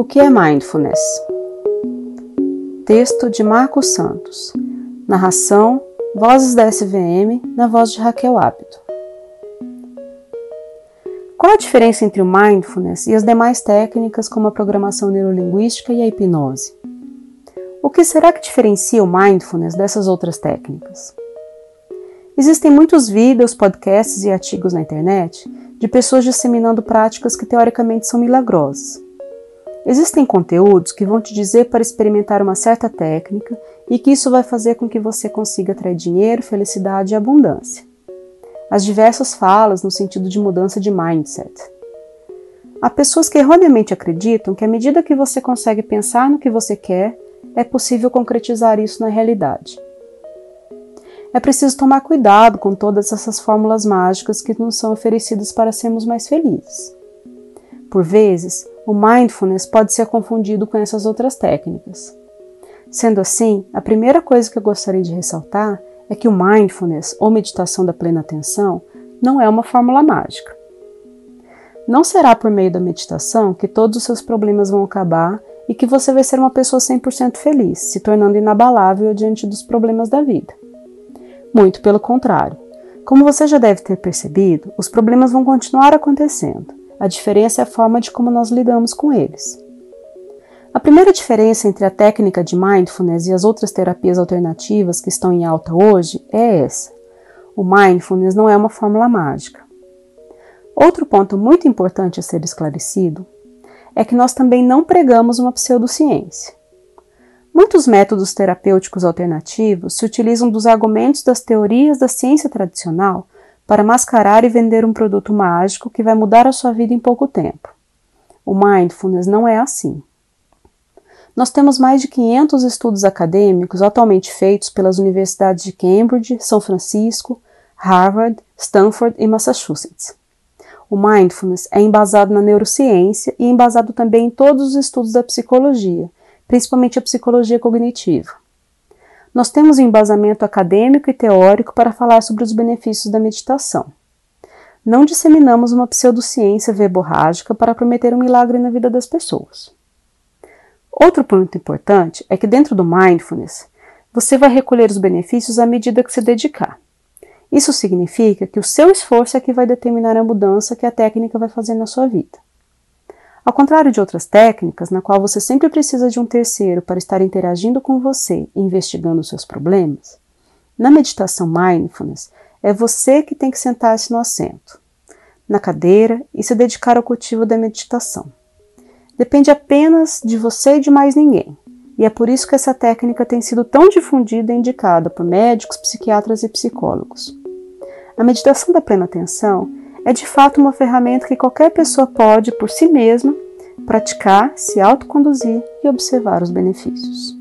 O que é mindfulness? Texto de Marcos Santos. Narração: Vozes da SVM, na voz de Raquel Ábido. Qual a diferença entre o mindfulness e as demais técnicas como a programação neurolinguística e a hipnose? O que será que diferencia o mindfulness dessas outras técnicas? Existem muitos vídeos, podcasts e artigos na internet de pessoas disseminando práticas que teoricamente são milagrosas. Existem conteúdos que vão te dizer para experimentar uma certa técnica e que isso vai fazer com que você consiga atrair dinheiro, felicidade e abundância. As diversas falas no sentido de mudança de mindset. Há pessoas que erroneamente acreditam que à medida que você consegue pensar no que você quer, é possível concretizar isso na realidade. É preciso tomar cuidado com todas essas fórmulas mágicas que nos são oferecidas para sermos mais felizes. Por vezes, o mindfulness pode ser confundido com essas outras técnicas. Sendo assim, a primeira coisa que eu gostaria de ressaltar é que o mindfulness, ou meditação da plena atenção, não é uma fórmula mágica. Não será por meio da meditação que todos os seus problemas vão acabar e que você vai ser uma pessoa 100% feliz, se tornando inabalável diante dos problemas da vida. Muito pelo contrário. Como você já deve ter percebido, os problemas vão continuar acontecendo. A diferença é a forma de como nós lidamos com eles. A primeira diferença entre a técnica de mindfulness e as outras terapias alternativas que estão em alta hoje é essa. O mindfulness não é uma fórmula mágica. Outro ponto muito importante a ser esclarecido é que nós também não pregamos uma pseudociência. Muitos métodos terapêuticos alternativos se utilizam dos argumentos das teorias da ciência tradicional para mascarar e vender um produto mágico que vai mudar a sua vida em pouco tempo. O mindfulness não é assim. Nós temos mais de 500 estudos acadêmicos atualmente feitos pelas universidades de Cambridge, São Francisco, Harvard, Stanford e Massachusetts. O mindfulness é embasado na neurociência e embasado também em todos os estudos da psicologia, principalmente a psicologia cognitiva. Nós temos embasamento acadêmico e teórico para falar sobre os benefícios da meditação. Não disseminamos uma pseudociência verborrágica para prometer um milagre na vida das pessoas. Outro ponto importante é que dentro do mindfulness, você vai recolher os benefícios à medida que se dedicar. Isso significa que o seu esforço é que vai determinar a mudança que a técnica vai fazer na sua vida. Ao contrário de outras técnicas, na qual você sempre precisa de um terceiro para estar interagindo com você e investigando seus problemas, na meditação mindfulness é você que tem que sentar-se no assento, na cadeira e se dedicar ao cultivo da meditação. Depende apenas de você e de mais ninguém. E é por isso que essa técnica tem sido tão difundida e indicada por médicos, psiquiatras e psicólogos. A meditação da plena atenção é de fato uma ferramenta que qualquer pessoa pode, por si mesma, praticar, se autoconduzir e observar os benefícios.